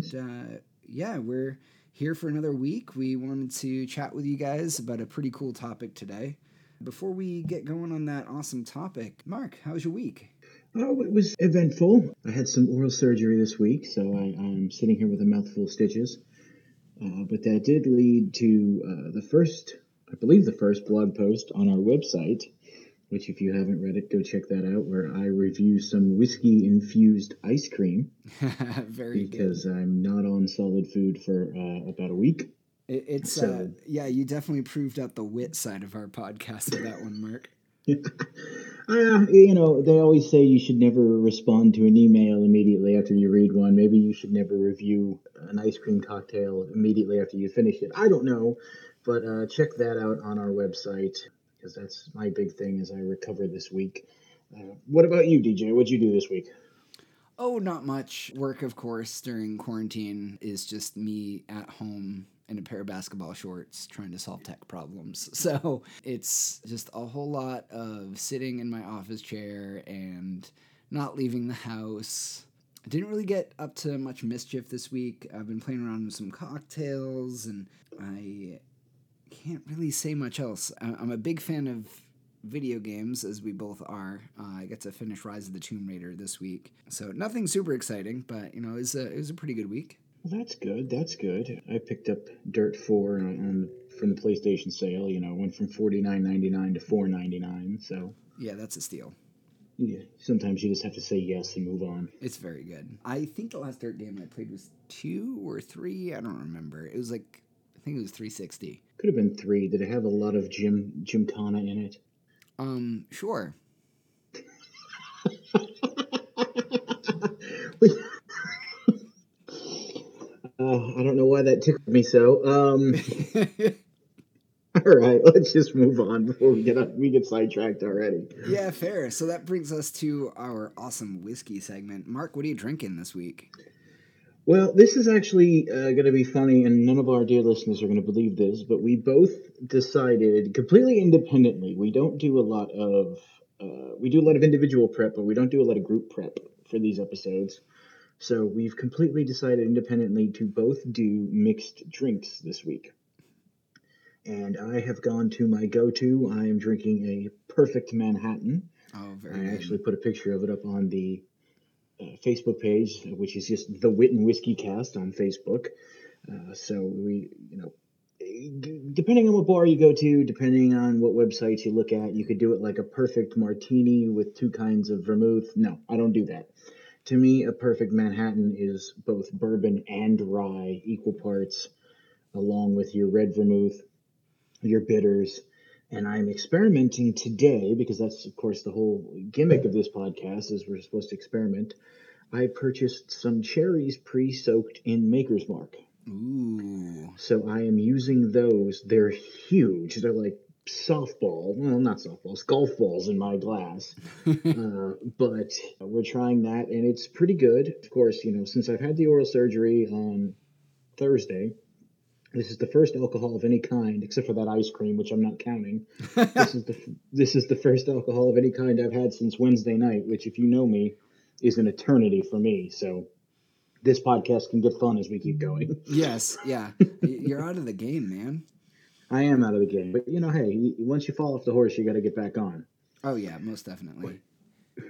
host, Mark Rossetti. And, Uh, yeah, we're here for another week. We wanted to chat with you guys about a pretty cool topic today. Before we get going on that awesome topic, Mark, how was your week? Oh, it was eventful. I had some oral surgery this week, so I, am sitting here with a mouthful of stitches. Uh, but that did lead to uh, the first, I believe, the first blog post on our website, which, if you haven't read it, go check that out, where I review some whiskey infused ice cream. Very because good. I'm not on solid food for uh, about a week. It, it's so, uh, yeah, you definitely proved out the wit side of our podcast with that one, Mark. uh, you know, they always say you should never respond to an email immediately after you read one. Maybe you should never review an ice cream cocktail immediately after you finish it. I don't know, but uh, check that out on our website because that's my big thing as I recover this week. Uh, what about you, DJ? What'd you do this week? Oh, not much. Work, of course, during quarantine is just me at home in a pair of basketball shorts trying to solve tech problems. So it's just a whole lot of sitting in my office chair and not leaving the house. I didn't really get up to much mischief this week. I've been playing around with some cocktails and I can't really say much else. I'm a big fan of video games, as we both are. Uh, I get to finish Rise of the Tomb Raider this week, so nothing super exciting, but you know, it was a, it was a pretty good week. Well, that's good. That's good. I picked up Dirt Four on, from the PlayStation sale. You know, went from forty nine ninety nine to four ninety nine. So yeah, that's a steal. Yeah, sometimes you just have to say yes and move on. It's very good. I think the last Dirt game I played was two or three. I don't remember. It was like think it was 360. Could have been three. Did it have a lot of Jim Gymkhana in it? Um, sure. Uh, I don't know why that tickled me so. Um, all right, let's just move on before we get we get sidetracked already. Yeah, fair. So that brings us to our awesome whiskey segment. Mark, what are you drinking this week? Well, this is actually uh, going to be funny, and none of our dear listeners are going to believe this, but we both decided completely independently. We don't do a lot of uh, we do a lot of individual prep, but we don't do a lot of group prep for these episodes. So we've completely decided independently to both do mixed drinks this week. And I have gone to my go-to. I am drinking a perfect Manhattan. Oh, very I good. actually put a picture of it up on the Facebook page, which is just the Wit and Whiskey Cast on Facebook. Uh, so we, you know, depending on what bar you go to, depending on what websites you look at, you could do it like a perfect martini with two kinds of vermouth. No, I don't do that to me, a perfect Manhattan is both bourbon and rye, equal parts, along with your red vermouth, your bitters. And I'm experimenting today because that's, of course, the whole gimmick of this podcast is we're supposed to experiment. I purchased some cherries pre-soaked in Maker's Mark. Ooh. So I am using those. They're huge. They're like softball, well, not softballs, golf balls in my glass. uh, but we're trying that, and it's pretty good. Of course, you know, since I've had the oral surgery on Thursday, this is the first alcohol of any kind, except for that ice cream, which I'm not counting. this is the this is the first alcohol of any kind I've had since Wednesday night, which, if you know me, is an eternity for me. So this podcast can get fun as we keep going. yes, yeah, you're out of the game, man. I am out of the game, but you know, hey, once you fall off the horse, you got to get back on. Oh yeah, most definitely.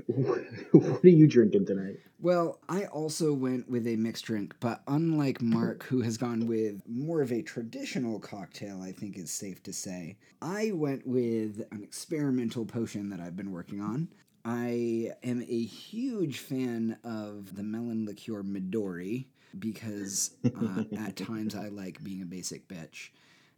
What are you drinking tonight? Well, I also went with a mixed drink, but unlike Mark, who has gone with more of a traditional cocktail, I think it's safe to say, I went with an experimental potion that I've been working on. I am a huge fan of the melon liqueur Midori because uh, at times I like being a basic bitch.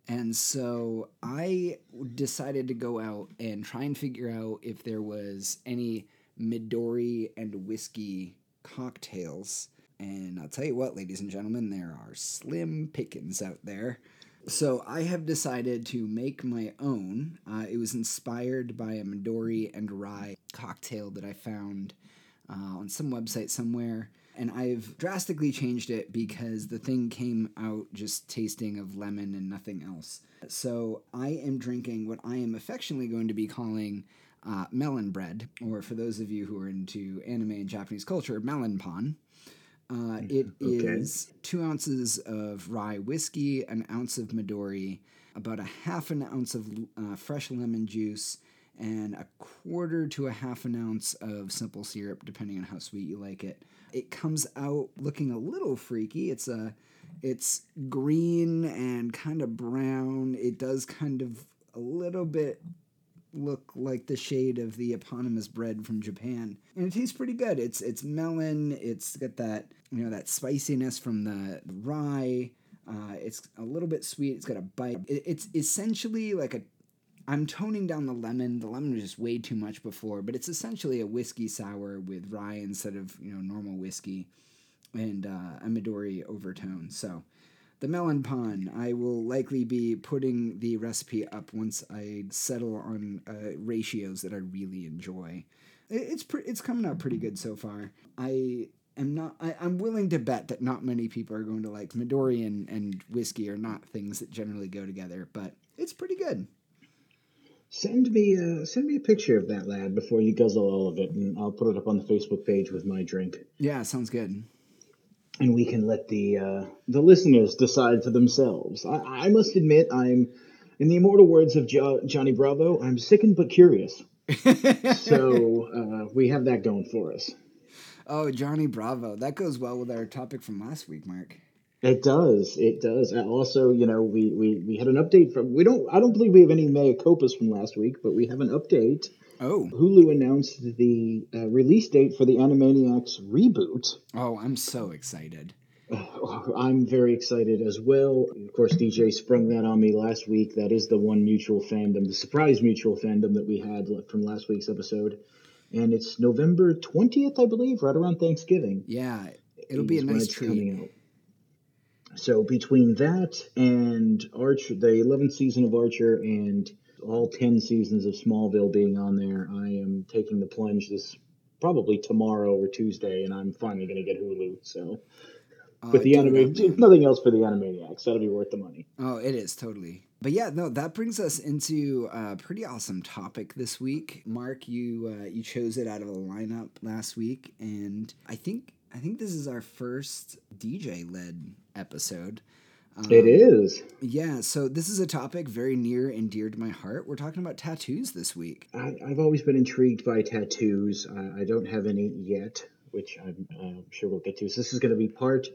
And so I decided to go out and try and figure out if there was any Midori and whiskey cocktails. And I'll tell you what, ladies and gentlemen, there are slim pickings out there. So I have decided to make my own. Uh, it was inspired by a Midori and rye cocktail that I found uh, on some website somewhere and I've drastically changed it because the thing came out just tasting of lemon and nothing else. So I am drinking what I am affectionately going to be calling uh, melon bread, or for those of you who are into anime and Japanese culture, melon pan. Uh, it is Okay. two ounces of rye whiskey, an ounce of Midori, about a half an ounce of uh, fresh lemon juice, and a quarter to a half an ounce of simple syrup, depending on how sweet you like it. It comes out looking a little freaky. It's a, it's green and kind of brown. It does kind of a little bit look like the shade of the eponymous bread from Japan. And it tastes pretty good. It's it's melon, it's got that, you know, that spiciness from the rye. Uh, it's a little bit sweet. It's got a bite. It, it's essentially like a I'm toning down the lemon. The lemon was just way too much before, but it's essentially a whiskey sour with rye instead of, you know, normal whiskey and uh, a Midori overtone. So the melon pan, I will likely be putting the recipe up once I settle on uh, ratios that I really enjoy. It's pre- it's coming out pretty good so far. I am not. I, I'm willing to bet that not many people are going to like Midori and, and whiskey are not things that generally go together, but it's pretty good. Send me uh, send me a picture of that lad before you guzzle all of it, and I'll put it up on the Facebook page with my drink, Yeah, sounds good. And we can let the uh, the listeners decide for themselves. I, I must admit, I'm, in the immortal words of jo- Johnny Bravo, I'm sickened but curious. So uh, we have that going for us. Oh, Johnny Bravo. That goes well with our topic from last week, Mark. It does. It does. And also, you know, we, we, we had an update from. We don't. I don't believe we have any mea copas from last week, but we have an update. Oh, Hulu announced the uh, release date for the Animaniacs reboot. oh, I'm so excited. I'm very excited as well. Of course, DJ sprung that on me last week. That is the one mutual fandom, the surprise mutual fandom that we had from last week's episode. And it's November 20th, I believe, right around Thanksgiving. Yeah, it'll be a nice treat. coming out. So between that and Archer, the 11th season of Archer, and all 10 seasons of Smallville being on there, I am taking the plunge this probably tomorrow or Tuesday, and I'm finally going to get Hulu. So, Uh, but the anime, nothing else for the Animaniacs, that'll be worth the money. Oh, it is totally. But yeah, no, that brings us into a pretty awesome topic this week. Mark, you uh, you chose it out of a lineup last week, and I think I think this is our first DJ led episode. Um, it is. Yeah, so this is a topic very near and dear to my heart. We're talking about tattoos this week. I, I've always been intrigued by tattoos. I, I don't have any yet, which I'm uh, sure we'll get to. So this is going to be part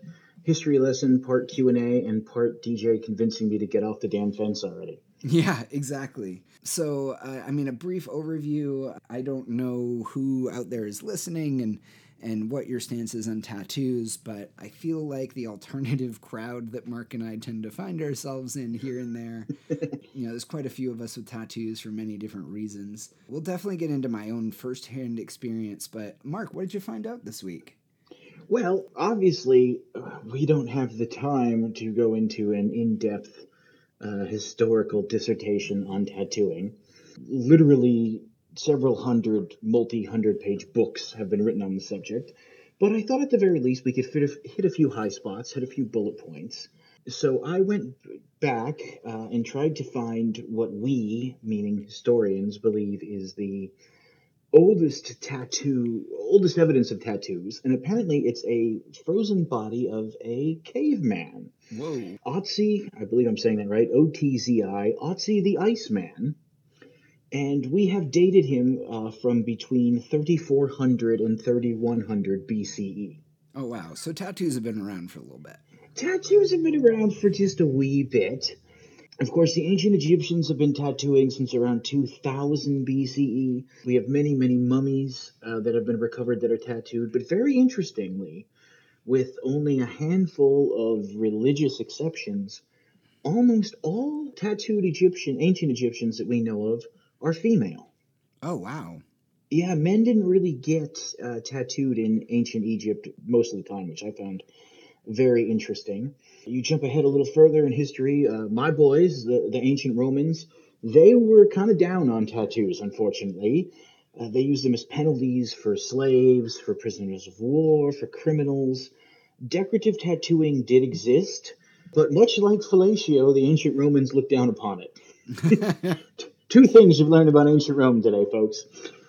history lesson, part Q and A, and part DJ convincing me to get off the damn fence already. Yeah, exactly. So, uh, I mean, a brief overview. I don't know who out there is listening and and what your stance is on tattoos, but I feel like the alternative crowd that Mark and I tend to find ourselves in here and there. you know, there's quite a few of us with tattoos for many different reasons. We'll definitely get into my own firsthand experience, but Mark, what did you find out this week? Well, obviously, uh, we don't have the time to go into an in-depth uh, historical dissertation on tattooing. Literally, several hundred, multi-hundred page books have been written on the subject. But I thought at the very least we could fit a, hit a few high spots, hit a few bullet points. So I went back uh, and tried to find what we, meaning historians, believe is the oldest tattoo, oldest evidence of tattoos, and apparently it's a frozen body of a caveman. Whoa. Otzi, I believe I'm saying that right, O T Z I, Otzi the Iceman. And we have dated him uh, from between 3400 and 3100 BCE. Oh, wow. So tattoos have been around for a little bit. Tattoos have been around for just a wee bit. Of course, the ancient Egyptians have been tattooing since around 2000 BCE. We have many, many mummies uh, that have been recovered that are tattooed. But very interestingly, with only a handful of religious exceptions, almost all tattooed Egyptian, ancient Egyptians that we know of are female. Oh, wow. Yeah, men didn't really get uh, tattooed in ancient Egypt most of the time, which I found very interesting. You jump ahead a little further in history, uh, my boys, the, the ancient Romans, they were kind of down on tattoos, unfortunately. Uh, they used them as penalties for slaves, for prisoners of war, for criminals. Decorative tattooing did exist, but much like fellatio, the ancient Romans looked down upon it. two things you've learned about ancient Rome today, folks.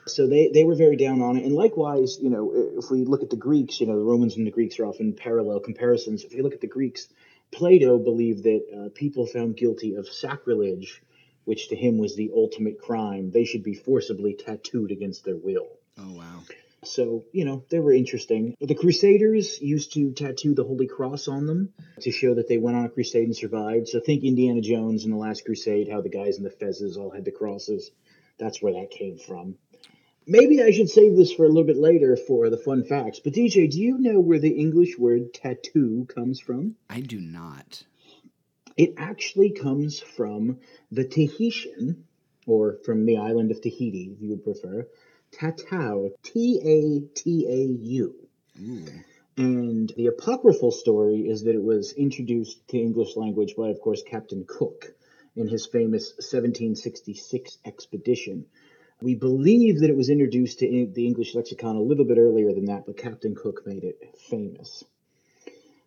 So they, they were very down on it. And likewise, you know, if we look at the Greeks, you know, the Romans and the Greeks are often parallel comparisons. If you look at the Greeks, Plato believed that uh, people found guilty of sacrilege, which to him was the ultimate crime, they should be forcibly tattooed against their will. Oh, wow. So, you know, they were interesting. The Crusaders used to tattoo the Holy Cross on them to show that they went on a crusade and survived. So think Indiana Jones in the Last Crusade, how the guys in the fezzes all had the crosses. That's where that came from. Maybe I should save this for a little bit later for the fun facts. But DJ, do you know where the English word tattoo comes from? I do not. It actually comes from the Tahitian, or from the island of Tahiti, if you would prefer, tatau, T A T A U. And the apocryphal story is that it was introduced to English language by, of course, Captain Cook in his famous 1766 expedition. We believe that it was introduced to the English lexicon a little bit earlier than that, but Captain Cook made it famous.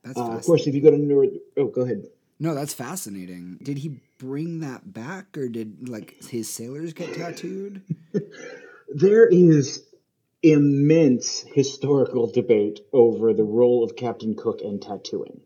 That's Uh, of course, if you go to North, oh, go ahead. No, that's fascinating. Did he bring that back, or did like his sailors get tattooed? There is immense historical debate over the role of Captain Cook and tattooing.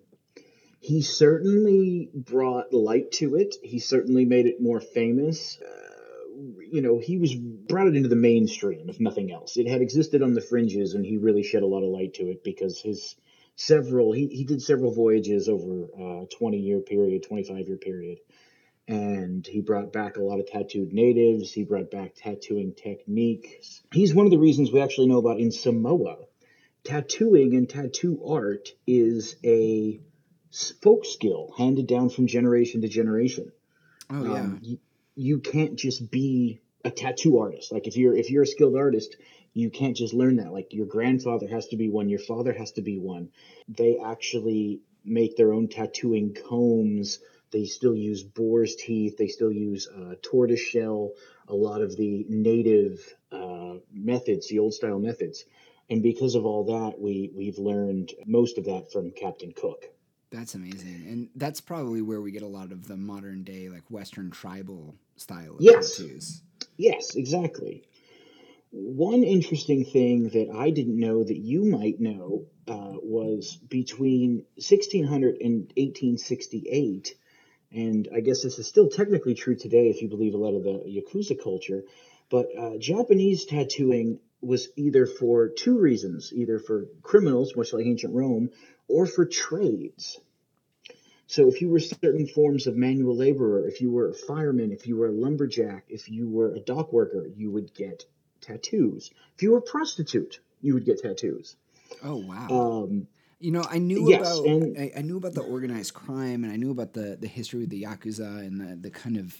He certainly brought light to it. He certainly made it more famous. Uh, you know, he was brought it into the mainstream, if nothing else. It had existed on the fringes, and he really shed a lot of light to it because his several he, he did several voyages over a 20 year period, 25 year period and he brought back a lot of tattooed natives. He brought back tattooing techniques. He's one of the reasons we actually know about in Samoa. Tattooing and tattoo art is a folk skill handed down from generation to generation. Oh yeah. Um, you, you can't just be a tattoo artist. Like if you're if you're a skilled artist, you can't just learn that. Like your grandfather has to be one, your father has to be one. They actually make their own tattooing combs they still use boar's teeth. They still use uh, tortoise shell, a lot of the native uh, methods, the old style methods. And because of all that, we, we've learned most of that from Captain Cook. That's amazing. And that's probably where we get a lot of the modern day, like Western tribal style of Yes. tattoos. Yes, exactly. One interesting thing that I didn't know that you might know uh, was between 1600 and 1868 and I guess this is still technically true today if you believe a lot of the Yakuza culture, but uh, Japanese tattooing was either for two reasons either for criminals, much like ancient Rome, or for trades. So if you were certain forms of manual laborer, if you were a fireman, if you were a lumberjack, if you were a dock worker, you would get tattoos. If you were a prostitute, you would get tattoos. Oh wow. Um, You know, I knew Yes, about and- I, I knew about the organized crime, and I knew about the the history of the yakuza and the the kind of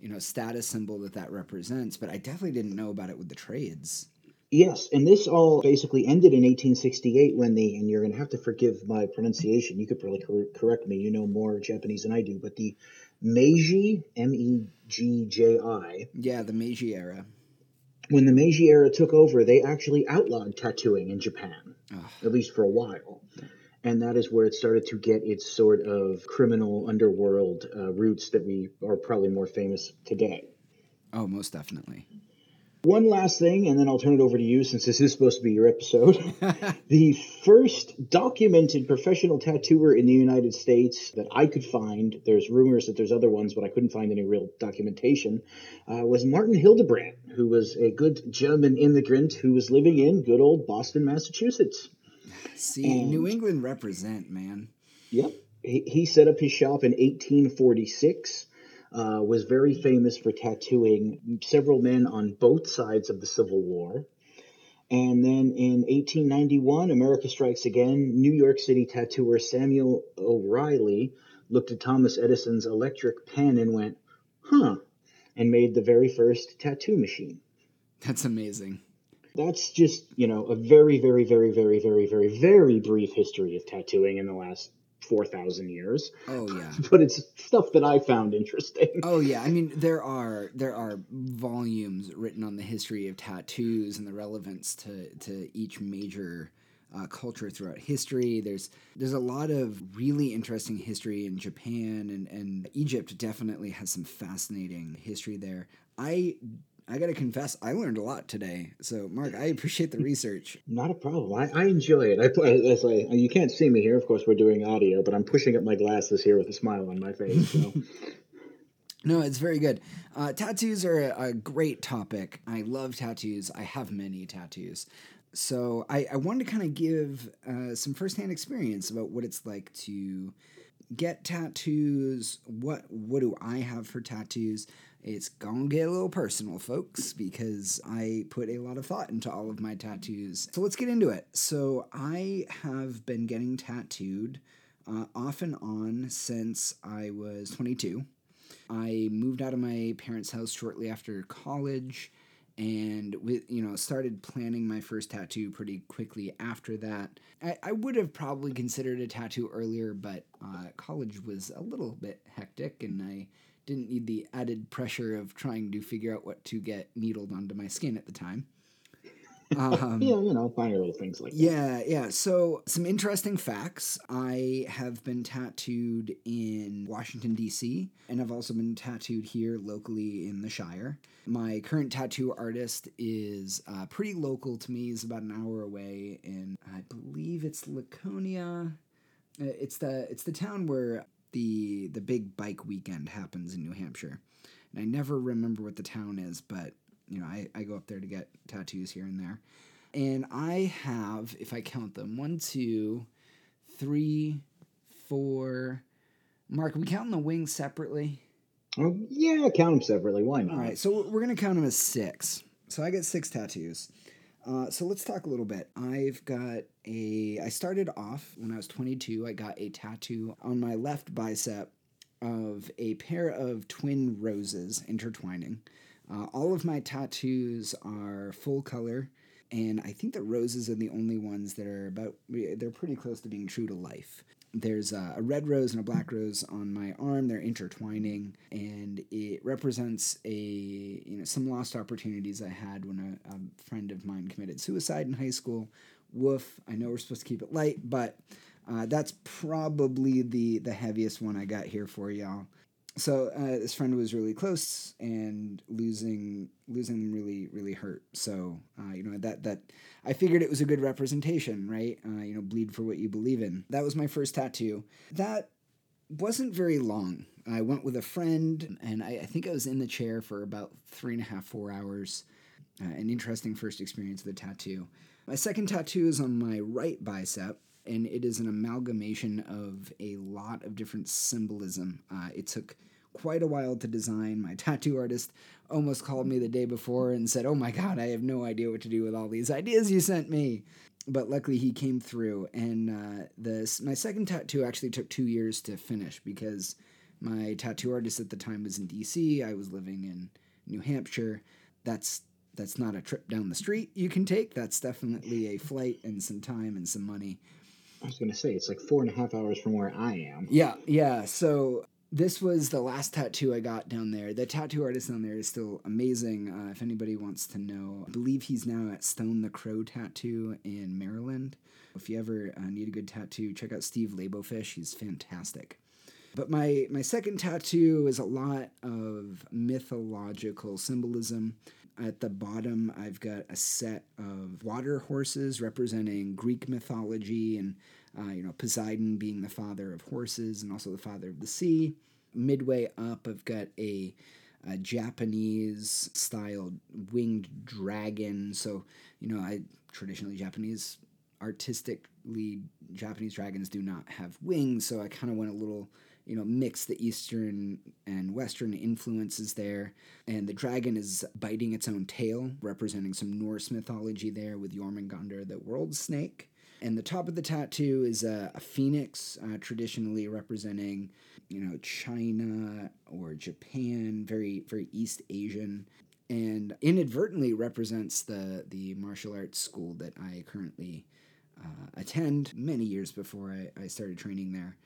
you know status symbol that that represents. But I definitely didn't know about it with the trades. Yes, and this all basically ended in 1868 when the, and you're going to have to forgive my pronunciation, you could probably cor- correct me, you know more Japanese than I do, but the Meiji, M E G J I, Yeah, the Meiji era. when the Meiji era took over, they actually outlawed tattooing in Japan, Ugh. at least for a while. And that is where it started to get its sort of criminal underworld uh, roots that we are probably more famous today. Oh, most definitely. One last thing, and then I'll turn it over to you since this is supposed to be your episode. the first documented professional tattooer in the United States that I could find, there's rumors that there's other ones, but I couldn't find any real documentation, uh, was Martin Hildebrandt, who was a good German immigrant who was living in good old Boston, Massachusetts. See, And- New England represent, man. Yep. He, he set up his shop in 1846. Uh, was very famous for tattooing several men on both sides of the Civil War. And then in 1891, America Strikes Again, New York City tattooer Samuel O'Reilly looked at Thomas Edison's electric pen and went, huh, and made the very first tattoo machine. That's amazing. That's just, you know, a very, very, very, very, very, very, very brief history of tattooing in the last 4,000 years. Oh yeah. But it's stuff that I found interesting. Oh yeah, I mean there are there are volumes written on the history of tattoos and the relevance to to each major uh, culture throughout history. There's there's a lot of really interesting history in Japan and, and Egypt definitely has some fascinating history there. I I gotta confess, I learned a lot today. So, Mark, I appreciate the research. Not a problem. I, I enjoy it. I, as I, you can't see me here. Of course, we're doing audio, but I'm pushing up my glasses here with a smile on my face. So. no, it's very good. Uh, tattoos are a, a, great topic. I love tattoos. I have many tattoos. So I, I wanted to kind of give uh, some firsthand experience about what it's like to get tattoos. What what do I have for tattoos? It's gonna get a little personal, folks, because I put a lot of thought into all of my tattoos. So let's get into it. So I have been getting tattooed uh, off and on since I was 22. I moved out of my parents' house shortly after college and with you know started planning my first tattoo pretty quickly after that i, I would have probably considered a tattoo earlier but uh, college was a little bit hectic and i didn't need the added pressure of trying to figure out what to get needled onto my skin at the time um, yeah, you know, minor little things like that. Yeah, yeah. So, some interesting facts. I have been tattooed in Washington, D.C., and I've also been tattooed here locally in the Shire. My current tattoo artist is uh, pretty local to me. He's about an hour away, and I believe it's Laconia. Uh, it's the it's the town where the the big bike weekend happens in New Hampshire. And I never remember what the town is, but you know, I, I go up there to get tattoos here and there. And I have, if I count them, one, two, three, four. Mark, are we counting the wings separately? Oh, yeah, count them separately. Why not? All right, so we're going to count them as six. So I get six tattoos. Uh, so let's talk a little bit. I've got a. I started off when I was 22. I got a tattoo on my left bicep of a pair of twin roses intertwining. Uh, all of my tattoos are full color, and I think the roses are the only ones that are about, they're pretty close to being true to life. There's a, a red rose and a black rose on my arm. They're intertwining, and it represents a you know some lost opportunities I had when a, a friend of mine committed suicide in high school. Woof! I know we're supposed to keep it light, but uh, that's probably the the heaviest one I got here for y'all so uh, this friend was really close and losing losing them really really hurt. So uh, you know that that i figured it was a good representation right? Uh, you know bleed for what you believe in. That was my first tattoo. That wasn't very long. I went with a friend and i, I think i was in the chair for about three and a half four hours. Uh, an interesting first experience with a tattoo. My second tattoo is on my right bicep and it is an amalgamation of a lot of different symbolism. Uh, it took quite a while to design. My tattoo artist almost called me the day before and said, Oh my God, I have no idea what to do with all these ideas you sent me. But luckily, he came through. And uh, this, my second tattoo actually took two years to finish because my tattoo artist at the time was in DC. I was living in New Hampshire. That's that's not a trip down the street you can take. That's definitely a flight and some time and some money. I was going to say, it's like four and a half hours from where I am. Yeah, yeah. So this was the last tattoo I got down there. The tattoo artist down there is still amazing. Uh, if anybody wants to know, I believe he's now at Stone the Crow Tattoo in Maryland. If you ever uh, need a good tattoo, check out Steve Labofish. He's fantastic. But my, my second tattoo is a lot of mythological symbolism. At the bottom, I've got a set of water horses representing Greek mythology and, uh, you know, Poseidon being the father of horses and also the father of the sea. Midway up, I've got a, a Japanese styled winged dragon. So, you know, I traditionally Japanese artistically Japanese dragons do not have wings, so I kind of went a little you know, mix the Eastern and Western influences there. And the dragon is biting its own tail, representing some Norse mythology there with Jormungandr, the world snake. And the top of the tattoo is a, a phoenix, uh, traditionally representing, you know, China or Japan, very, very East Asian and inadvertently represents the the martial arts school that I currently uh, attend many years before I, I started training there.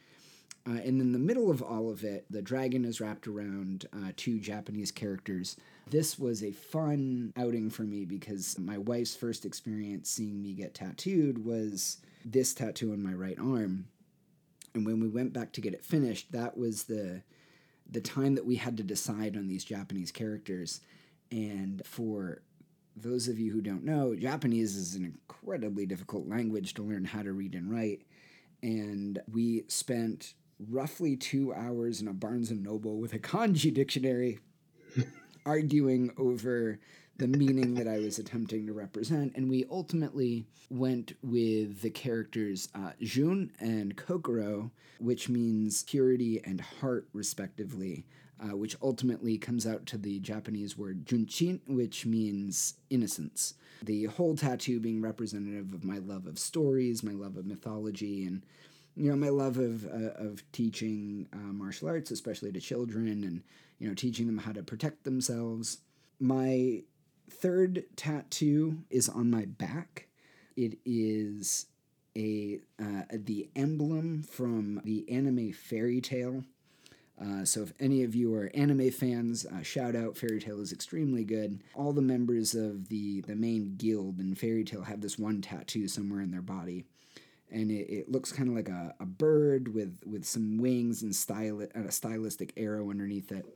Uh, and in the middle of all of it, the dragon is wrapped around uh, two Japanese characters. This was a fun outing for me because my wife's first experience seeing me get tattooed was this tattoo on my right arm. And when we went back to get it finished, that was the the time that we had to decide on these Japanese characters. And for those of you who don't know, Japanese is an incredibly difficult language to learn how to read and write. And we spent roughly two hours in a Barnes and Noble with a kanji dictionary arguing over the meaning that I was attempting to represent. And we ultimately went with the characters uh, Jun and Kokoro, which means purity and heart, respectively, uh, which ultimately comes out to the Japanese word junshin, which means innocence. The whole tattoo being representative of my love of stories, my love of mythology, and you know my love of uh, of teaching uh, martial arts, especially to children, and you know teaching them how to protect themselves. My third tattoo is on my back. It is a uh, the emblem from the anime Fairy Tail. Uh, so if any of you are anime fans, uh, shout out Fairy Tail is extremely good. All the members of the the main guild in Fairy Tail have this one tattoo somewhere in their body, and it, it looks kind of like a, a bird with with some wings and style a stylistic arrow underneath it.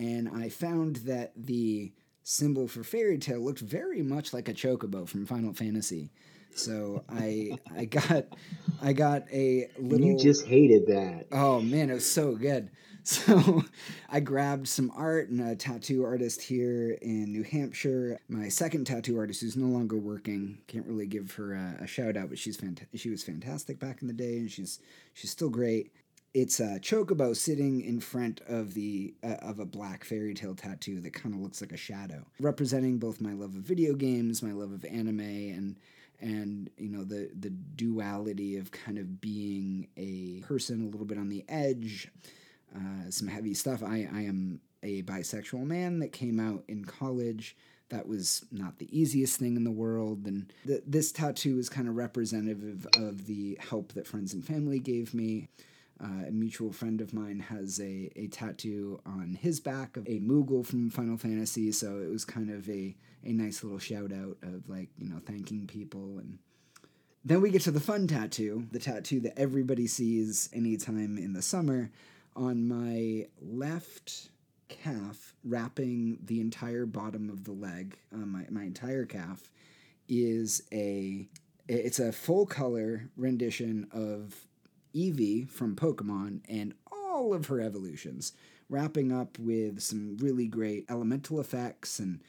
And I found that the symbol for Fairy Tail looked very much like a chocobo from Final Fantasy. So I I got I got a little. You just hated that. Oh man, it was so good. So I grabbed some art and a tattoo artist here in New Hampshire. My second tattoo artist, who's no longer working, can't really give her a, a shout out, but she's fant- she was fantastic back in the day, and she's she's still great it's a chocobo sitting in front of the uh, of a black Fairy Tail tattoo that kind of looks like a shadow, representing both my love of video games, my love of anime, and and you know the the duality of kind of being a person a little bit on the edge, uh, some heavy stuff. I I am a bisexual man that came out in college. That was not the easiest thing in the world, and th- this tattoo is kind of representative of the help that friends and family gave me. Uh, a mutual friend of mine has a, a tattoo on his back of a Moogle from Final Fantasy, so it was kind of a, a nice little shout out of like, you know, thanking people. And then we get to the fun tattoo, the tattoo that everybody sees anytime in the summer on my left calf, wrapping the entire bottom of the leg, uh, my, my entire calf, is a it's a full color rendition of Eevee from Pokemon and all of her evolutions, wrapping up with some really great elemental effects and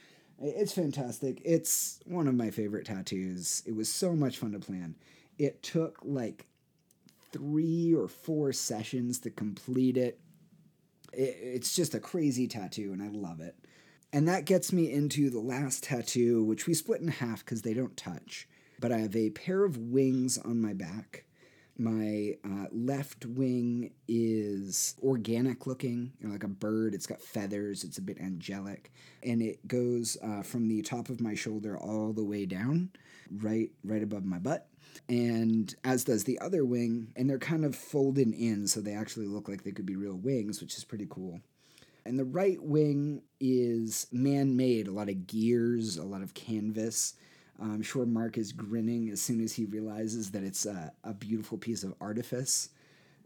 it's fantastic. It's one of my favorite tattoos. It was so much fun to plan. It took like three or four sessions to complete it. It's just a crazy tattoo, and I love it. And that gets me into the last tattoo, which we split in half because they don't touch. But I have a pair of wings on my back my uh, left wing is organic looking, you know, like a bird. It's got feathers. It's a bit angelic, and it goes uh, from the top of my shoulder all the way down, right, right above my butt. And as does the other wing, and they're kind of folded in, so they actually look like they could be real wings, which is pretty cool. And the right wing is man made, a lot of gears, a lot of canvas. I'm sure Mark is grinning as soon as he realizes that it's a, a beautiful piece of artifice.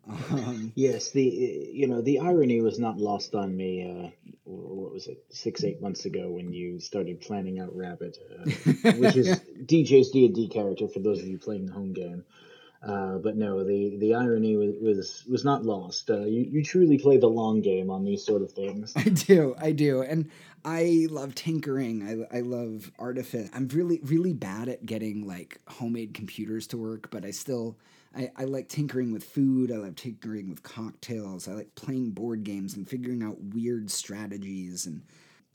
Um, yes, the you know the irony was not lost on me. Uh, what was it, six eight months ago when you started planning out Rabbit, uh, which is DJ's D and D character for those of you playing the home game. Uh, but no, the, the irony was, was was not lost. Uh, you you truly play the long game on these sort of things. I do, I do, and I love tinkering. I, I love artifice. I'm really really bad at getting like homemade computers to work, but I still I, I like tinkering with food. I love tinkering with cocktails. I like playing board games and figuring out weird strategies and.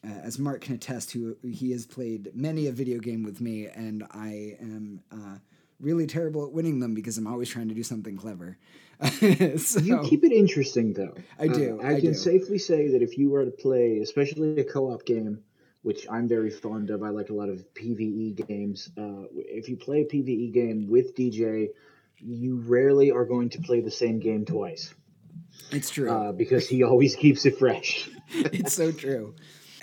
Uh, as Mark can attest, who he has played many a video game with me, and I am uh, really terrible at winning them because I'm always trying to do something clever. so, you keep it interesting, though. I do. Uh, I, I, can do. safely say that if you were to play, especially a co-op game, which I'm very fond of, I like a lot of PVE games. Uh, if you play a PVE game with DJ, you rarely are going to play the same game twice. It's true. Uh, because he always keeps it fresh. it's so true.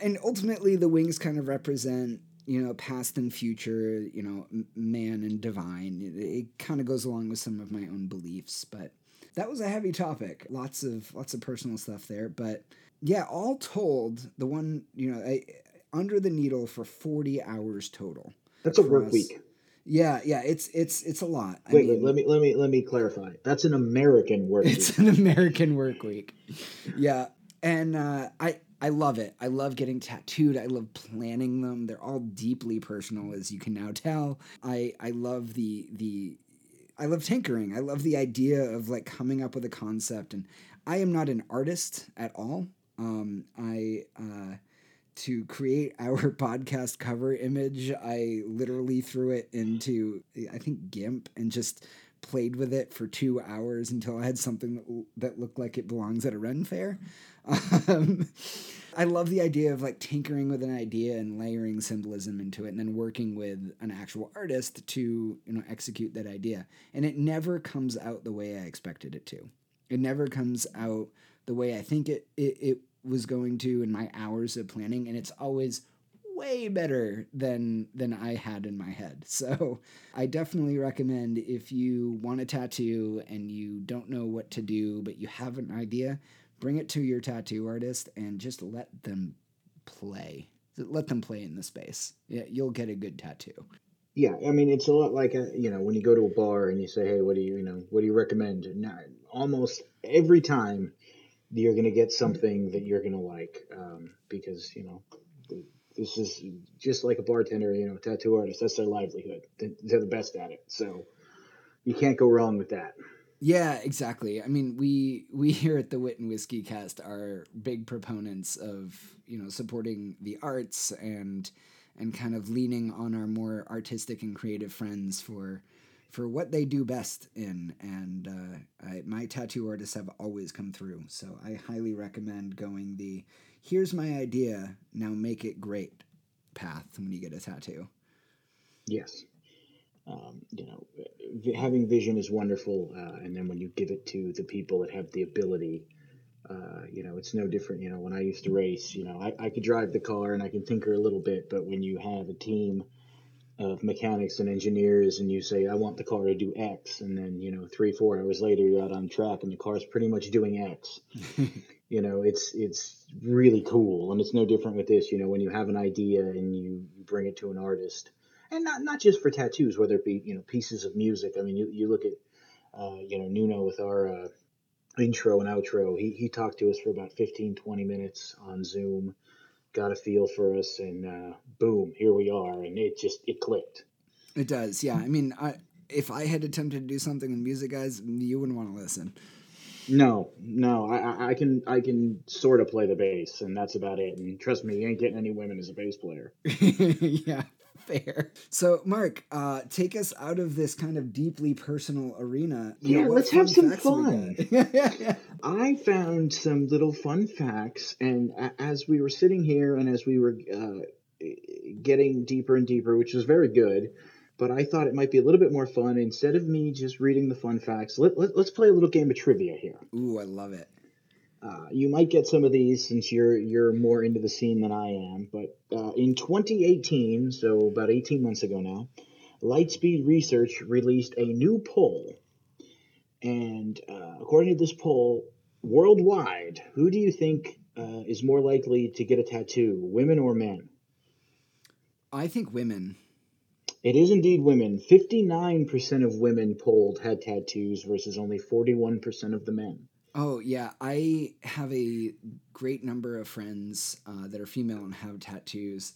And ultimately, the wings kind of represent, you know, past and future, you know, man and divine. It, it kind of goes along with some of my own beliefs, but that was a heavy topic. Lots of lots of personal stuff there, but yeah, all told, the one, you know, I, under the needle for 40 hours total. That's a work us. week. Yeah, yeah, it's it's it's a lot. I wait, mean, wait, let me let me let me clarify. That's an American work. Week. It's week. an American work week. Yeah, and uh, I I love it. I love getting tattooed. I love planning them. They're all deeply personal, as you can now tell. I I love the the I love tinkering. I love the idea of like coming up with a concept. And I am not an artist at all. Um, I uh, to create our podcast cover image, I literally threw it into, I think, GIMP and just played with it for two hours until I had something that, that looked like it belongs at a Ren fair. Um, I love the idea of like tinkering with an idea and layering symbolism into it and then working with an actual artist to, you know, execute that idea. And it never comes out the way I expected it to. It never comes out the way I think it, it, it was going to in my hours of planning, and it's always way better than than I had in my head. So I definitely recommend if you want a tattoo and you don't know what to do, but you have an idea, bring it to your tattoo artist and just let them play. Let them play in the space. Yeah, you'll get a good tattoo. Yeah, I mean it's a lot like a, you know when you go to a bar and you say, "Hey, what do you you know what do you recommend?" Now, almost every time you're going to get something that you're going to like um, because you know this is just like a bartender you know tattoo artist that's their livelihood they're the best at it so you can't go wrong with that yeah exactly i mean we we here at the wit and whiskey cast are big proponents of you know supporting the arts and and kind of leaning on our more artistic and creative friends for for what they do best in. And uh, I, my tattoo artists have always come through. So I highly recommend going the here's my idea, now make it great path when you get a tattoo. Yes. Um, you know, having vision is wonderful. Uh, and then when you give it to the people that have the ability, uh, you know, it's no different. You know, when I used to race, you know, I, I could drive the car and I can tinker a little bit, but when you have a team of mechanics and engineers and you say i want the car to do x and then you know three four hours later you're out on track and the car's pretty much doing x you know it's it's really cool and it's no different with this you know when you have an idea and you, you bring it to an artist and not not just for tattoos whether it be you know pieces of music i mean you, you look at uh, you know nuno with our uh, intro and outro he, he talked to us for about 15 20 minutes on zoom got a feel for us, and uh, boom, here we are, and it just it clicked. It does, yeah. I mean, I, if I had attempted to do something with music, guys, you wouldn't want to listen. No, no, I, I can I can sort of play the bass, and that's about it. And trust me, you ain't getting any women as a bass player. yeah, fair. So, Mark, uh, take us out of this kind of deeply personal arena. You yeah, know, let's have some fun. I found some little fun facts, and as we were sitting here and as we were uh, getting deeper and deeper, which was very good, but I thought it might be a little bit more fun. Instead of me just reading the fun facts, let, let, let's play a little game of trivia here. Ooh, I love it. Uh, you might get some of these since you're you're more into the scene than I am. But uh, in 2018, so about 18 months ago now, Lightspeed Research released a new poll, and uh, according to this poll, worldwide, who do you think uh, is more likely to get a tattoo, women or men? I think women. It is indeed women. 59% of women polled had tattoos versus only 41% of the men. Oh yeah, I have a great number of friends uh, that are female and have tattoos,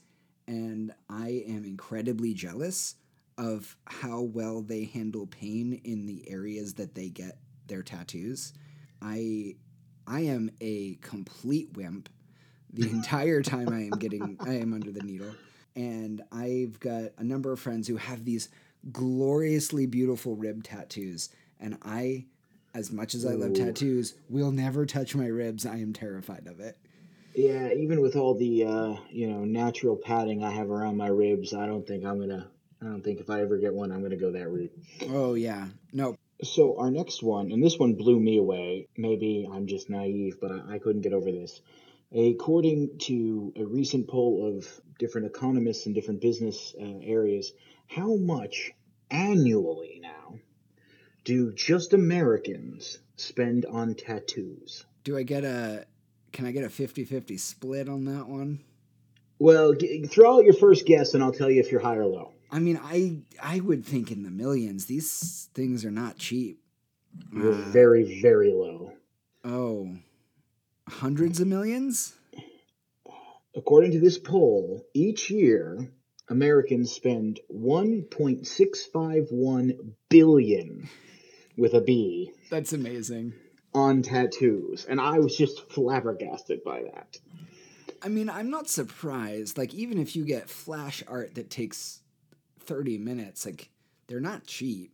and I am incredibly jealous of how well they handle pain in the areas that they get their tattoos. I I am a complete wimp the entire time I am getting I am under the needle, and I've got a number of friends who have these gloriously beautiful rib tattoos, and I as much as I love tattoos, will never touch my ribs. I am terrified of it. Yeah, even with all the uh, you know natural padding I have around my ribs, I don't think I'm gonna. I don't think if I ever get one, I'm gonna go that route. Oh yeah, no. So our next one, and this one blew me away. Maybe I'm just naive, but I, I couldn't get over this. According to a recent poll of different economists in different business uh, areas, how much annually now do just Americans spend on tattoos? Do I get a can I get a 50-50 split on that one? Well, g- throw out your first guess, and I'll tell you if you're high or low. I mean, I I would think in the millions. These things are not cheap. You're Uh, very, very low. oh, hundreds of millions? According to this poll, each year Americans spend 1.651 billion with a B That's amazing. on tattoos, and I was just flabbergasted by that. I mean, I'm not surprised. Like, even if you get flash art that takes 30 minutes, like, they're not cheap.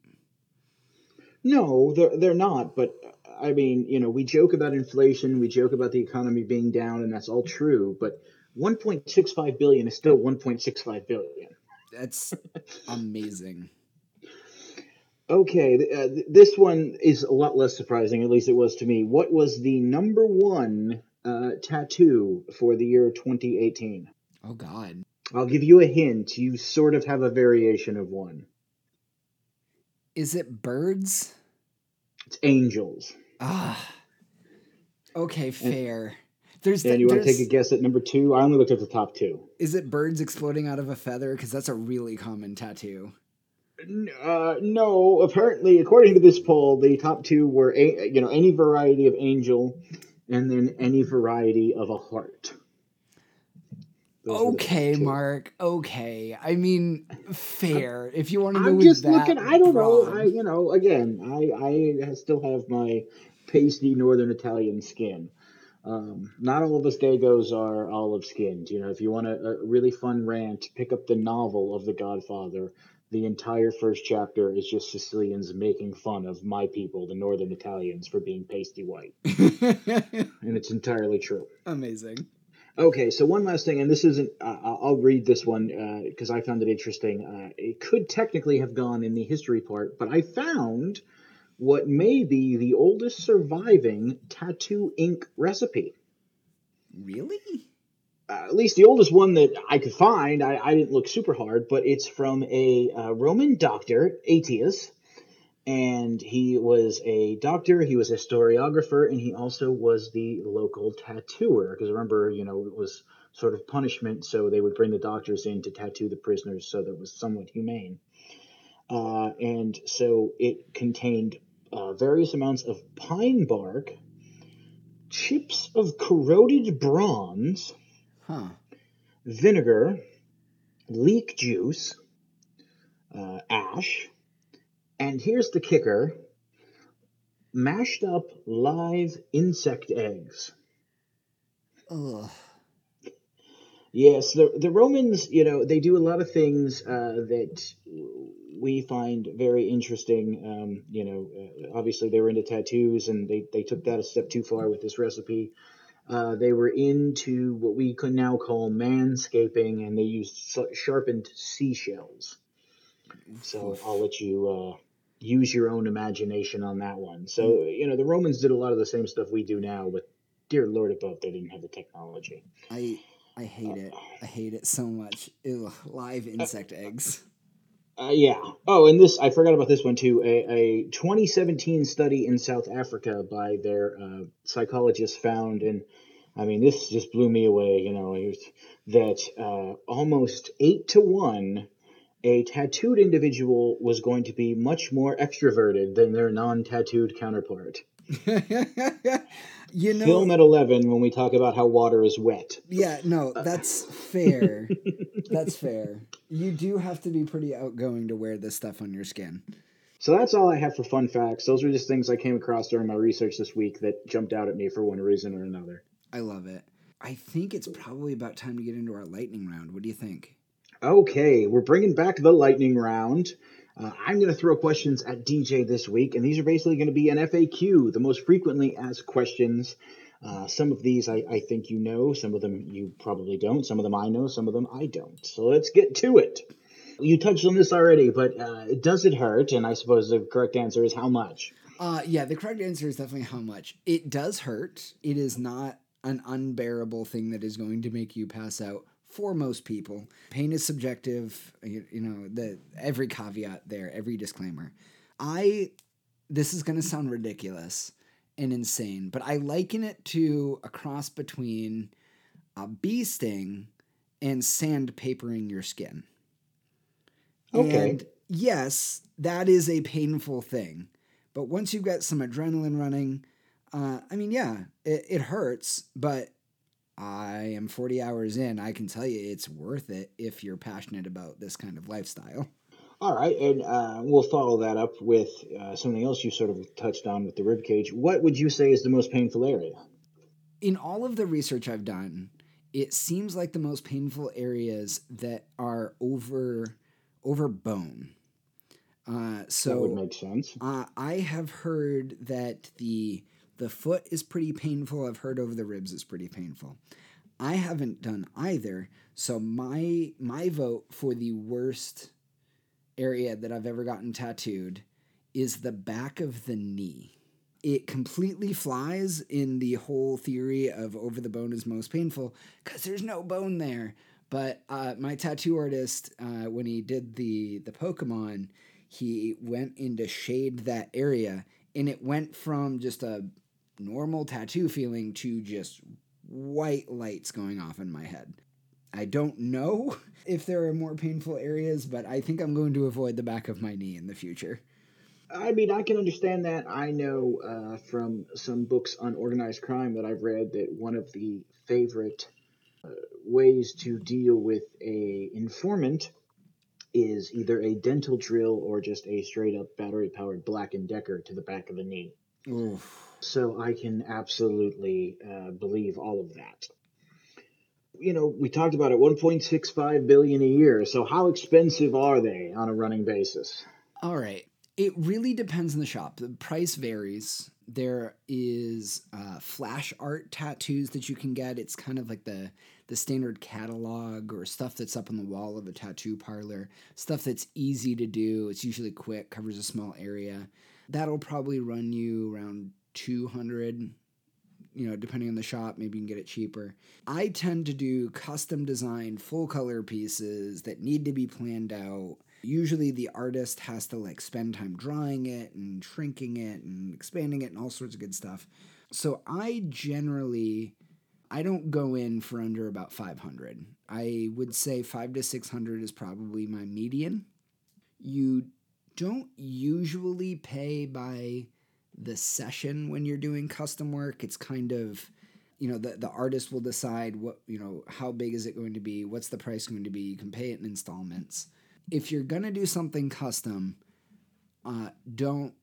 No, they're they're not. But I mean, you know, we joke about inflation, we joke about the economy being down, and that's all true. But 1.65 billion is still 1.65 billion. That's amazing. Okay, uh, th- this one is a lot less surprising, at least it was to me. What was the number one uh, tattoo for the year 2018? Oh, God. I'll give you a hint. You sort of have a variation of one. Is it birds? It's angels. Ah. Okay, fair. There's And you want to take a guess at number two? I only looked at the top two. Is it birds exploding out of a feather? Because that's a really common tattoo. Uh, no, apparently, according to this poll, the top two were a, you know any variety of angel, and then any variety of a heart. Those Okay. Mark. Okay. I mean, fair. If you want to go I'm just looking. I don't know. I you know again. I I still have my pasty northern Italian skin. Um, not all of us Dagos are olive skinned. You know, if you want a, a really fun rant, pick up the novel of The Godfather. The entire first chapter is just Sicilians making fun of my people, the northern Italians, for being pasty white, and it's entirely true. Amazing. Okay, so one last thing, and this isn't. Uh, I'll read this one because I found it interesting. Uh, it could technically have gone in the history part, but I found what may be the oldest surviving tattoo ink recipe. Really? Uh, at least the oldest one that I could find. I, I didn't look super hard, but it's from a uh, Roman doctor, Aetius, and he was a doctor. He was a historiographer, and he also was the local tattooer. Because remember, you know, it was sort of punishment, so they would bring the doctors in to tattoo the prisoners, so that was somewhat humane. Uh, and so it contained uh, various amounts of pine bark, chips of corroded bronze Huh. vinegar, leek juice, uh, ash, and here's the kicker mashed up live insect eggs. Ugh. Yes, the, the Romans, you know, they do a lot of things uh, that we find very interesting. Um, you know, uh, obviously they were into tattoos and they, they took that a step too far with this recipe. Uh, they were into what we could now call manscaping and they used sharpened seashells. So I'll let you uh, use your own imagination on that one. So, you know, the Romans did a lot of the same stuff we do now, but dear Lord above, they didn't have the technology. I I hate it. I hate it so much. Ew, live insect eggs. Uh, yeah. Oh, and this, I forgot about this one too. A, a 2017 study in South Africa by their uh, psychologists found, and I mean, this just blew me away, you know, that uh, almost eight to one, a tattooed individual was going to be much more extroverted than their non tattooed counterpart. you know, Film at 11 when we talk about how water is wet. yeah, no, uh. that's fair. that's fair. You do have to be pretty outgoing to wear this stuff on your skin. So that's all I have for fun facts. Those are just things I came across during my research this week that jumped out at me for one reason or another. I love it. I think it's probably about time to get into our lightning round. What do you think? Okay, we're bringing back the lightning round. Uh, I'm going to throw questions at DJ this week, and these are basically going to be an FAQ, the most frequently asked questions. Uh, some of these I, I think you know, some of them you probably don't, some of them I know, some of them I don't. So let's get to it. You touched on this already, but uh, does it hurt? And I suppose the correct answer is how much? Uh, yeah, the correct answer is definitely how much. It does hurt. It is not an unbearable thing that is going to make you pass out for most people. Pain is subjective. You, you know, the every caveat there, every disclaimer. I this is going to sound ridiculous and insane, but I liken it to a cross between a bee sting and sandpapering your skin. Okay. And yes, that is a painful thing. But once you've got some adrenaline running, uh, I mean, yeah, it, it hurts, but I am 40 hours in. I can tell you it's worth it if you're passionate about this kind of lifestyle. All right, and uh, we'll follow that up with uh, something else you sort of touched on with the rib cage. What would you say is the most painful area? In all of the research I've done, it seems like the most painful areas that are over over bone. Uh, so that would make sense. Uh, I have heard that the the foot is pretty painful. I've heard over the ribs is pretty painful. I haven't done either, so my my vote for the worst area that I've ever gotten tattooed is the back of the knee. It completely flies in the whole theory of over the bone is most painful because there's no bone there. But uh, my tattoo artist, uh, when he did the the Pokemon, he went in to shade that area, and it went from just a normal tattoo feeling to just white lights going off in my head. I don't know if there are more painful areas, but I think I'm going to avoid the back of my knee in the future. I mean, I can understand that. I know uh, from some books on organized crime that I've read that one of the favorite uh, ways to deal with a informant is either a dental drill or just a straight up battery powered Black and Decker to the back of the knee. Oof. So I can absolutely uh, believe all of that. You know, we talked about it 1.65 billion a year. So how expensive are they on a running basis? All right. It really depends on the shop. The price varies. There is uh, flash art tattoos that you can get. It's kind of like the the standard catalog or stuff that's up on the wall of a tattoo parlor. Stuff that's easy to do. It's usually quick, covers a small area. That'll probably run you around 200 you know, depending on the shop, maybe you can get it cheaper. I tend to do custom designed full color pieces that need to be planned out. Usually the artist has to like spend time drawing it and shrinking it and expanding it and all sorts of good stuff. So I generally I don't go in for under about 500. I would say 5 to 600 is probably my median. You don't usually pay by the session when you're doing custom work. It's kind of, you know, the, the artist will decide what, you know, how big is it going to be? What's the price going to be? You can pay it in installments. If you're going to do something custom, uh, don't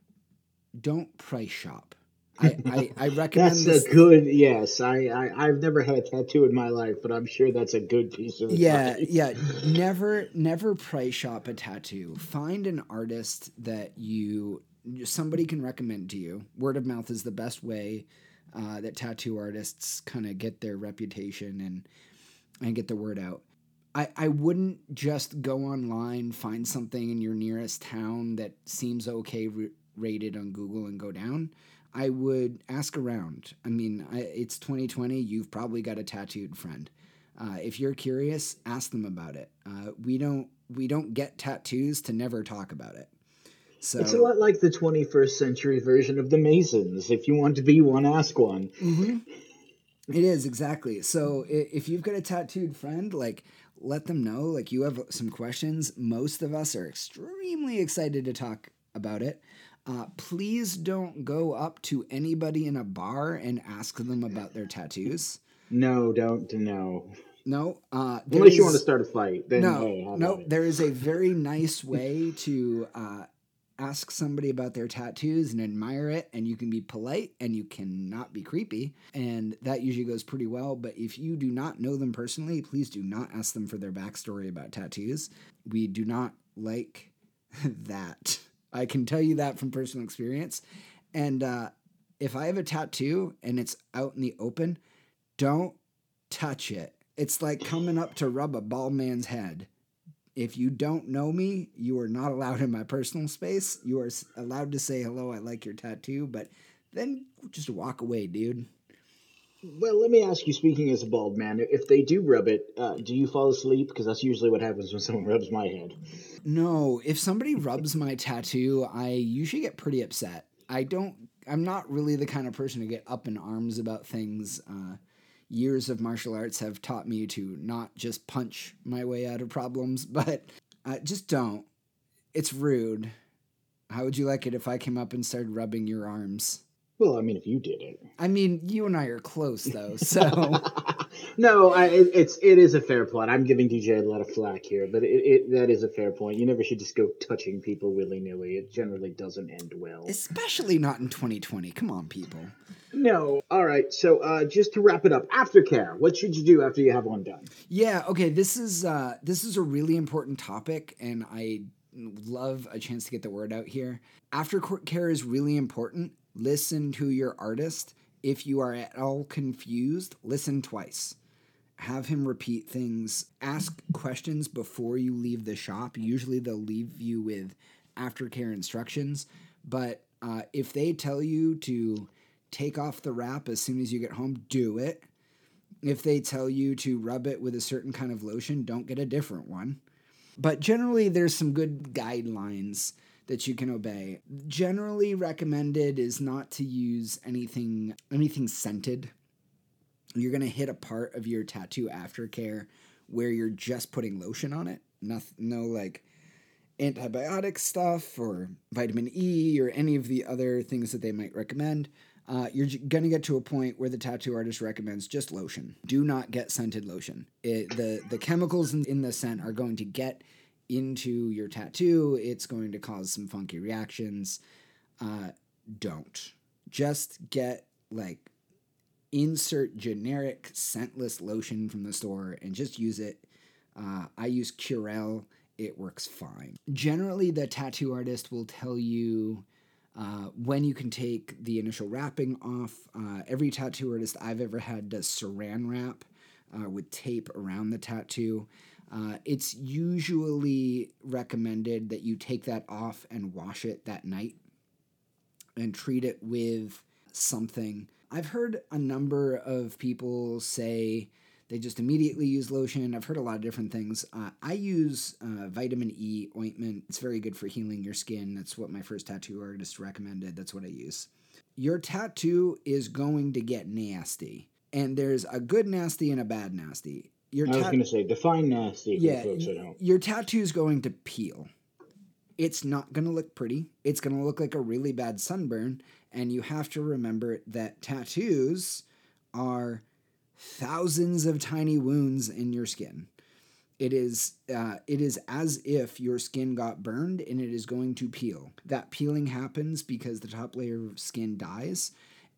don't price shop. I, I, I recommend that's this. a good yes. I, I I've never had a tattoo in my life, but I'm sure that's a good piece of yeah advice. yeah never never price shop a tattoo find an artist that you somebody can recommend to you. Word of mouth is the best way uh, that tattoo artists kind of get their reputation and and get the word out. I, I wouldn't just go online find something in your nearest town that seems okay rated on google and go down. I would ask around. I mean I, it's 2020 you've probably got a tattooed friend. Uh, if you're curious ask them about it. Uh, we don't we don't get tattoos to never talk about it so It's a lot like the 21st century version of the Masons. If you want to be one, ask one. Mhm. It is exactly. So if you've got a tattooed friend, like let them know. Like you have some questions. Most of us are extremely excited to talk about it. Uh, please don't go up to anybody in a bar and ask them about their tattoos. No, don't no. No, uh, Unless you want to start a fight, then no, hey, no. There is a very nice way to uh, ask somebody about their tattoos and admire it, and you can be polite and you cannot be creepy, and that usually goes pretty well. But if you do not know them personally, please do not ask them for their backstory about tattoos. We do not like that. I can tell you that from personal experience. And uh, if I have a tattoo and it's out in the open, don't touch it. It's like coming up to rub a bald man's head. If you don't know me, you are not allowed in my personal space. You are allowed to say hello, I like your tattoo, but then just walk away, dude. Well, let me ask you, speaking as a bald man, if they do rub it, uh, do you fall asleep? Because that's usually what happens when someone rubs my head. No, if somebody rubs my tattoo, I usually get pretty upset. I don't, I'm not really the kind of person to get up in arms about things. Uh, years of martial arts have taught me to not just punch my way out of problems, but uh, just don't. It's rude. How would you like it if I came up and started rubbing your arms? Well, I mean, if you did it. I mean, you and I are close, though. So. No, I, it, it's it is a fair point. I'm giving DJ a lot of flack here, but it, it that is a fair point. You never should just go touching people willy nilly. It generally doesn't end well. Especially not in 2020. Come on, people. No. All right. So, uh, just to wrap it up, aftercare. What should you do after you have one done? Yeah. Okay. This is uh, this is a really important topic, and I love a chance to get the word out here. Aftercare is really important Listen to your artist. If you are at all confused, listen twice. Have him repeat things. Ask questions before you leave the shop. Usually they'll leave you with aftercare instructions. But uh, if they tell you to take off the wrap as soon as you get home, do it. If they tell you to rub it with a certain kind of lotion, don't get a different one. But generally, there's some good guidelines that you can obey. Generally recommended is not to use anything anything scented. You're going to hit a part of your tattoo aftercare where you're just putting lotion on it. No, no like antibiotic stuff or vitamin E or any of the other things that they might recommend. Uh, you're going to get to a point where the tattoo artist recommends just lotion. Do not get scented lotion. It, the the chemicals in, in the scent are going to get into your tattoo, it's going to cause some funky reactions. Uh, don't. Just get like insert generic scentless lotion from the store and just use it. Uh, I use Curel, it works fine. Generally, the tattoo artist will tell you uh, when you can take the initial wrapping off. Uh, every tattoo artist I've ever had does saran wrap uh, with tape around the tattoo. Uh, it's usually recommended that you take that off and wash it that night and treat it with something. I've heard a number of people say they just immediately use lotion. I've heard a lot of different things. Uh, I use uh, vitamin E ointment. It's very good for healing your skin. That's what my first tattoo artist recommended. That's what I use. Your tattoo is going to get nasty. And there's a good nasty and a bad nasty your I was going to say define nasty yeah, folks at home. Your tattoo is going to peel. It's not going to look pretty. It's going to look like a really bad sunburn, and you have to remember that tattoos are thousands of tiny wounds in your skin. It is uh, it is as if your skin got burned and it is going to peel. That peeling happens because the top layer of skin dies,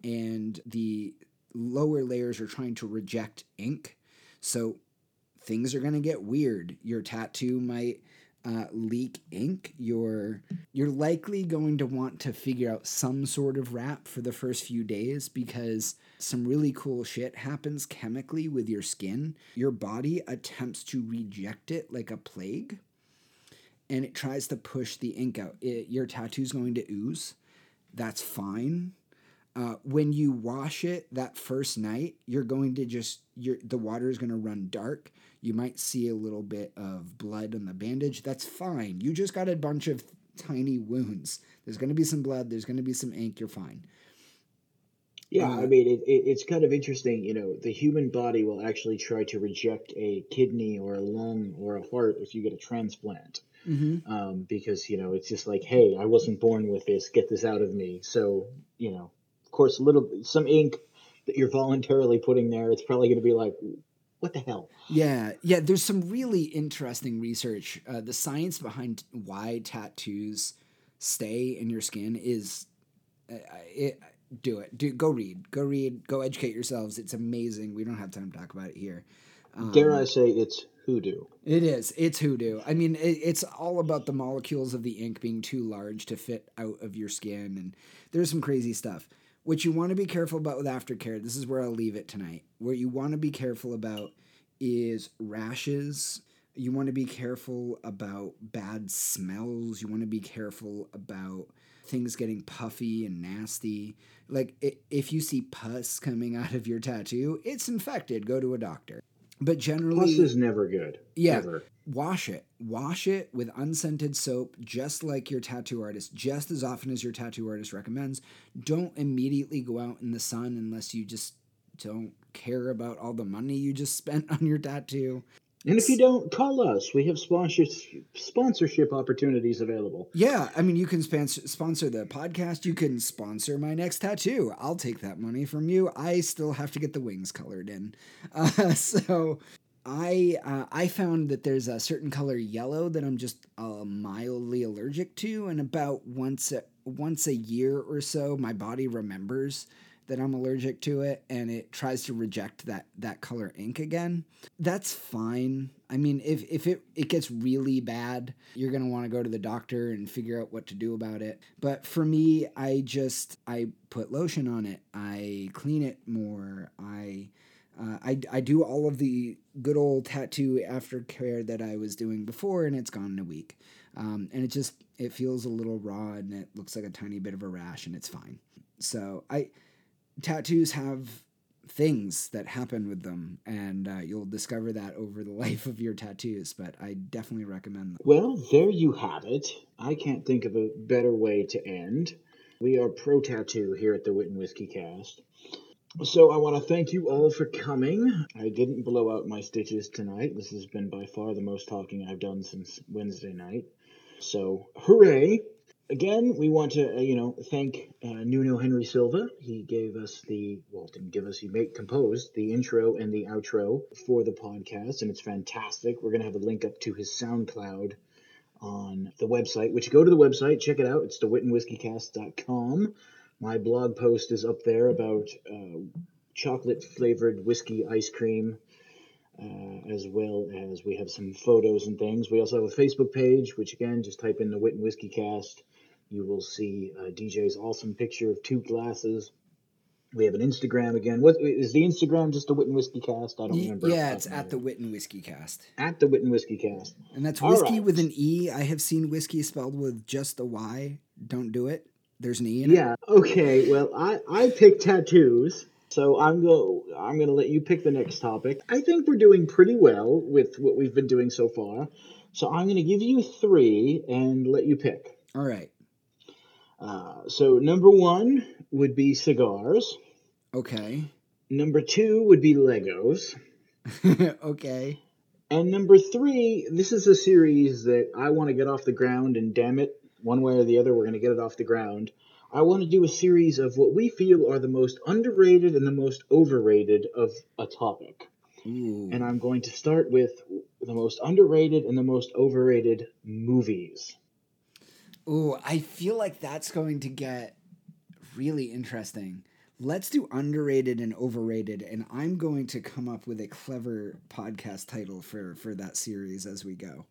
and the lower layers are trying to reject ink. So things are going to get weird. Your tattoo might uh, leak ink. You're you're likely going to want to figure out some sort of wrap for the first few days because some really cool shit happens chemically with your skin. Your body attempts to reject it like a plague, and it tries to push the ink out. It, your tattoo's going to ooze. That's fine. Uh, when you wash it that first night, you're going to just your the water is going to run dark. You might see a little bit of blood on the bandage. That's fine. You just got a bunch of tiny wounds. There's going to be some blood. There's going to be some ink. You're fine. Yeah, uh, I mean, it, it, it's kind of interesting. You know, the human body will actually try to reject a kidney or a lung or a heart if you get a transplant. Mm-hmm. Um, because you know it's just like, hey, I wasn't born with this. Get this out of me. So you know, course, a little some ink that you're voluntarily putting there, it's probably going to be like, what the hell? Yeah, yeah. There's some really interesting research. Uh, the science behind why tattoos stay in your skin is, uh, it. Do it. Do go read. Go read. Go educate yourselves. It's amazing. We don't have time to talk about it here. Um, Dare I say it's hoodoo? It is. It's hoodoo. I mean, it, it's all about the molecules of the ink being too large to fit out of your skin, and there's some crazy stuff. What you want to be careful about with aftercare, this is where I'll leave it tonight. What you want to be careful about is rashes, You want to be careful about bad smells. You want to be careful about things getting puffy and nasty. Like if you see pus coming out of your tattoo, it's infected. Go to a doctor. But generally, pus is never good. Yeah. Wash it. Wash it with unscented soap, just like your tattoo artist, just as often as your tattoo artist recommends. Don't immediately go out in the sun unless you just don't care about all the money you just spent on your tattoo. And if you don't, call us. We have sponsorship opportunities available. Yeah, I mean, you can sponsor the podcast. You can sponsor my next tattoo. I'll take that money from you. I still have to get the wings colored in. Uh, so I uh, I found that there's a certain color yellow that I'm just uh, mildly allergic to, and about once a, once a year or so, my body remembers that I'm allergic to it and it tries to reject that that color ink again. That's fine. I mean, if if it it gets really bad, you're to want to go to the doctor and figure out what to do about it. But for me, I just I put lotion on it. I clean it more. I uh, I, I do all of the good old tattoo aftercare that I was doing before, and it's gone in a week. Um, and it just it feels a little raw, and it looks like a tiny bit of a rash, and it's fine. So I tattoos have things that happen with them, and uh, you'll discover that over the life of your tattoos. But I definitely recommend them. Well, there you have it. I can't think of a better way to end. We are pro tattoo here at the Wit and Whiskey Cast. So I want to thank you all for coming. I didn't blow out my stitches tonight. This has been by far the most talking I've done since Wednesday night. So hooray! again, we want to, uh, you know, thank uh, Nuno Henry Silva. He gave us the, well, didn't give us, he made, composed the intro and the outro for the podcast, and it's fantastic. We're going to have a link up to his SoundCloud on the website, which go to the website, check it out. It's thewitandwhiskeycast.com. My blog post is up there about uh, chocolate flavored whiskey ice cream uh, as well as we have some photos and things. We also have a Facebook page, which again, just type in the Wit and Whiskey Cast. You will see uh, DJ's awesome picture of two glasses. We have an Instagram again. What is the Instagram? Just the Wit and Whiskey Cast? I don't remember. Yeah, it's at the Wit and Whiskey Cast. At the Wit and Whiskey Cast. And that's whiskey right. with an E. I have seen whiskey spelled with just a Y. Don't do it. There's an E in it. Yeah. Okay. Well, I I pick tattoos. So I'm go I'm going to let you pick the next topic. I think we're doing pretty well with what we've been doing so far. So I'm going to give you three and let you pick. All right. Uh, so number one would be cigars. Okay. Number two would be Legos. okay. And number three, this is a series that I want to get off the ground, and damn it, one way or the other, we're going to get it off the ground. I want to do a series of what we feel are the most underrated and the most overrated of a topic. Ooh. And I'm going to start with the most underrated and the most overrated movies. Ooh, I feel like that's going to get really interesting. Let's do underrated and overrated, and I'm going to come up with a clever podcast title for for that series as we go.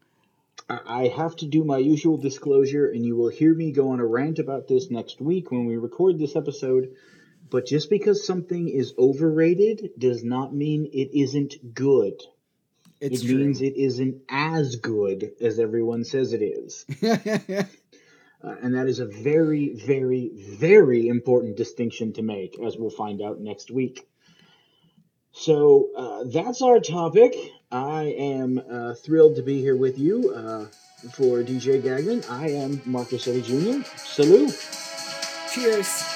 I have to do my usual disclosure, and you will hear me go on a rant about this next week when we record this episode. But just because something is overrated does not mean it isn't good. It's it true. means it isn't as good as everyone says it is. uh, and that is a very, very, very important distinction to make, as we'll find out next week. So uh, that's our topic. I am uh, thrilled to be here with you uh, for DJ Gagnon. I am Marcus Eddy Jr. Salute. Cheers.